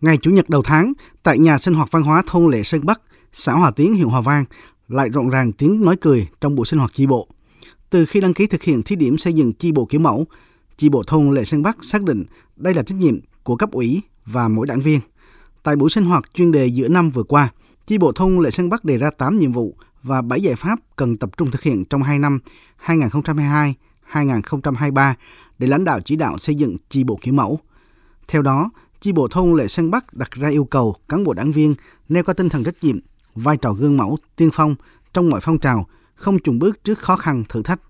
Ngày Chủ nhật đầu tháng, tại nhà sinh hoạt văn hóa thôn Lệ Sơn Bắc, xã Hòa Tiến, huyện Hòa Vang, lại rộn ràng tiếng nói cười trong buổi sinh hoạt chi bộ. Từ khi đăng ký thực hiện thí điểm xây dựng chi bộ kiểu mẫu, chi bộ thôn Lệ Sơn Bắc xác định đây là trách nhiệm của cấp ủy và mỗi đảng viên. Tại buổi sinh hoạt chuyên đề giữa năm vừa qua, chi bộ thôn Lệ Sơn Bắc đề ra 8 nhiệm vụ và 7 giải pháp cần tập trung thực hiện trong 2 năm 2022-2023 để lãnh đạo chỉ đạo xây dựng chi bộ kiểu mẫu. Theo đó, chi bộ thôn Lệ Sơn Bắc đặt ra yêu cầu cán bộ đảng viên nêu cao tinh thần trách nhiệm, vai trò gương mẫu, tiên phong trong mọi phong trào, không chùn bước trước khó khăn, thử thách.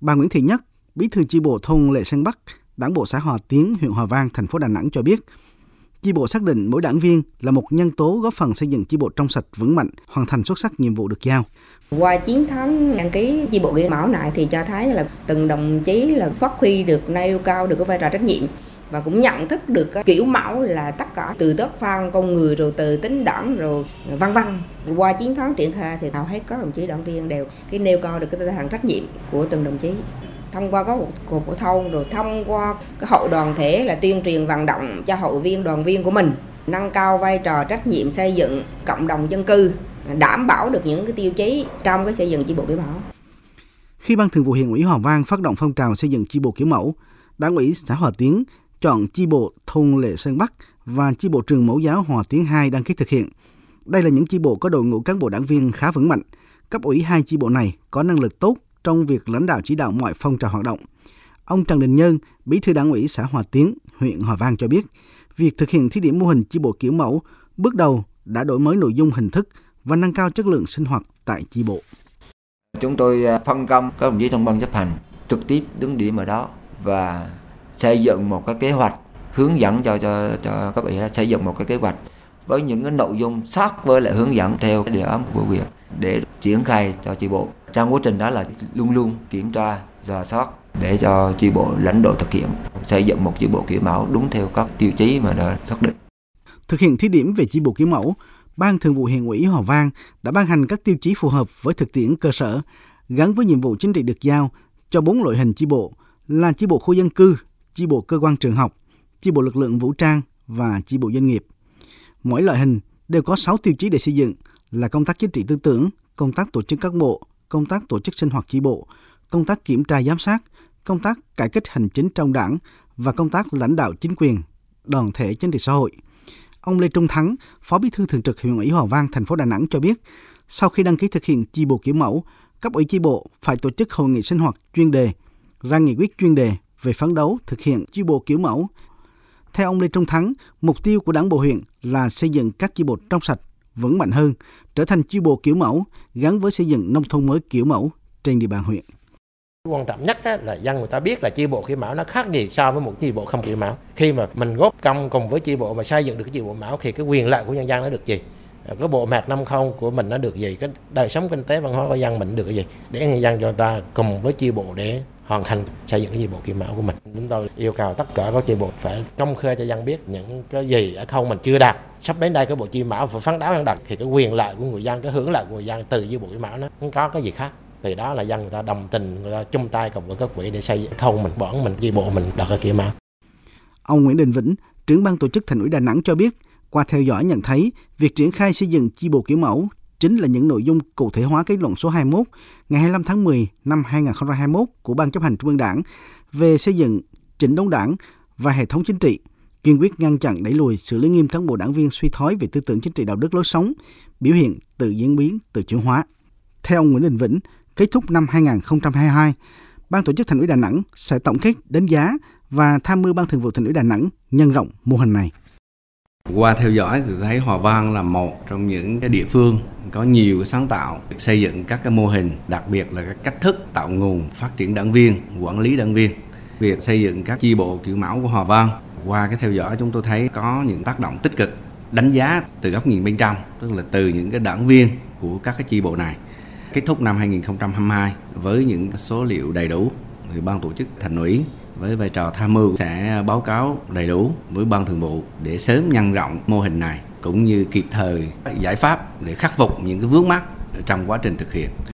Bà Nguyễn Thị Nhất, bí thư chi bộ thôn Lệ Sơn Bắc, đảng bộ xã Hòa Tiến, huyện Hòa Vang, thành phố Đà Nẵng cho biết, chi bộ xác định mỗi đảng viên là một nhân tố góp phần xây dựng chi bộ trong sạch vững mạnh, hoàn thành xuất sắc nhiệm vụ được giao. Qua chiến thắng đăng ký chi bộ gương mẫu này thì cho thấy là từng đồng chí là phát huy được nêu cao được cái vai trò trách nhiệm và cũng nhận thức được ờ, kiểu mẫu là tất cả từ đất phong con người rồi từ tính đảng rồi vân vân qua chiến thắng triển khai thì hầu hết các đồng chí đảng viên đều cái nêu cao được cái tinh thần trách nhiệm của từng đồng chí thông qua các cuộc phổ thông rồi thông qua cái hội đoàn thể là tuyên truyền vận động cho hội viên đoàn viên của mình nâng cao vai trò trách nhiệm xây dựng cộng đồng dân cư đảm bảo được những cái tiêu chí trong cái xây dựng chi bộ kiểu mẫu. Khi Ban Thường vụ huyện ủy Hòa Vang phát động phong trào xây dựng chi bộ kiểu mẫu, Đảng ủy xã Hòa Tiến chọn chi bộ thôn Lệ Sơn Bắc và chi bộ trường mẫu giáo Hòa Tiến 2 đăng ký thực hiện. Đây là những chi bộ có đội ngũ cán bộ đảng viên khá vững mạnh. Cấp ủy hai chi bộ này có năng lực tốt trong việc lãnh đạo chỉ đạo mọi phong trào hoạt động. Ông Trần Đình Nhân, bí thư đảng ủy xã Hòa Tiến, huyện Hòa Vang cho biết, việc thực hiện thí điểm mô hình chi bộ kiểu mẫu bước đầu đã đổi mới nội dung hình thức và nâng cao chất lượng sinh hoạt tại chi bộ. Chúng tôi à, phân công các đồng chí trong ban chấp hành trực tiếp đứng điểm ở đó và xây dựng một cái kế hoạch hướng dẫn cho cho cho các bạn xây dựng một cái kế hoạch với những cái nội dung sát với lại hướng dẫn theo cái đề án của huyện để triển khai cho chi bộ. Trong quá trình đó là luôn luôn kiểm tra, rà soát để cho chi bộ lãnh đạo thực hiện xây dựng một chi bộ kiểu mẫu đúng theo các tiêu chí mà đã xác định. Thực hiện thí điểm về chi bộ kiểu mẫu, Ban Thường vụ Huyện ủy Hòa Vang đã ban hành các tiêu chí phù hợp với thực tiễn cơ sở, gắn với nhiệm vụ chính trị được giao cho bốn loại hình chi bộ là chi bộ khu dân cư, chi bộ cơ quan trường học, chi bộ lực lượng vũ trang và chi bộ doanh nghiệp. Mỗi loại hình đều có 6 tiêu chí để xây dựng là công tác chính trị tư tưởng, công tác tổ chức các bộ, công tác tổ chức sinh hoạt chi bộ, công tác kiểm tra giám sát, công tác cải cách hành chính trong đảng và công tác lãnh đạo chính quyền, đoàn thể chính trị xã hội. Ông Lê Trung Thắng, Phó Bí thư Thường trực huyện ủy Hòa Vang, thành phố Đà Nẵng cho biết, sau khi đăng ký thực hiện chi bộ kiểu mẫu, cấp ủy chi bộ phải tổ chức hội nghị sinh hoạt chuyên đề, ra nghị quyết chuyên đề về phấn đấu thực hiện chi bộ kiểu mẫu. Theo ông Lê Trung Thắng, mục tiêu của Đảng bộ huyện là xây dựng các chi bộ trong sạch, vững mạnh hơn, trở thành chi bộ kiểu mẫu gắn với xây dựng nông thôn mới kiểu mẫu trên địa bàn huyện. Quan trọng nhất là dân người ta biết là chi bộ kiểu mẫu nó khác gì so với một chi bộ không kiểu mẫu. Khi mà mình góp công cùng với chi bộ mà xây dựng được cái chi bộ mẫu thì cái quyền lợi của nhân dân nó được gì? Cái bộ mặt năm không của mình nó được gì? Cái đời sống kinh tế, văn hóa của dân mình được cái gì? Để người dân cho ta cùng với chi bộ để hoàn thành xây dựng cái chi bộ kiểu mẫu của mình. Chúng tôi yêu cầu tất cả các chi bộ phải công khai cho dân biết những cái gì ở không mình chưa đạt. Sắp đến đây cái bộ chi mẫu phải phấn đấu ăn đặt thì cái quyền lợi của người dân, cái hưởng lợi của người dân từ chi bộ kiểu mẫu nó không có cái gì khác. Từ đó là dân người ta đồng tình, người ta chung tay cùng với các quỹ để xây không mình bỏng mình, chi bộ mình đạt cái kiểu mẫu. Ông Nguyễn Đình Vĩnh, trưởng ban tổ chức thành ủy Đà Nẵng cho biết qua theo dõi nhận thấy, việc triển khai xây dựng chi bộ kiểu mẫu chính là những nội dung cụ thể hóa kết luận số 21 ngày 25 tháng 10 năm 2021 của Ban chấp hành Trung ương Đảng về xây dựng chỉnh đốn đảng và hệ thống chính trị, kiên quyết ngăn chặn đẩy lùi xử lý nghiêm cán bộ đảng viên suy thoái về tư tưởng chính trị đạo đức lối sống, biểu hiện tự diễn biến, tự chuyển hóa. Theo ông Nguyễn Đình Vĩnh, kết thúc năm 2022, Ban tổ chức Thành ủy Đà Nẵng sẽ tổng kết đánh giá và tham mưu Ban Thường vụ Thành ủy Đà Nẵng nhân rộng mô hình này. Qua theo dõi thì thấy Hòa Vang là một trong những cái địa phương có nhiều sáng tạo xây dựng các cái mô hình, đặc biệt là các cách thức tạo nguồn phát triển đảng viên, quản lý đảng viên. Việc xây dựng các chi bộ kiểu mẫu của Hòa Vang qua cái theo dõi chúng tôi thấy có những tác động tích cực đánh giá từ góc nhìn bên trong tức là từ những cái đảng viên của các cái chi bộ này kết thúc năm 2022 với những số liệu đầy đủ thì ban tổ chức thành ủy với vai trò tham mưu sẽ báo cáo đầy đủ với ban thường vụ để sớm nhân rộng mô hình này, cũng như kịp thời giải pháp để khắc phục những cái vướng mắt trong quá trình thực hiện.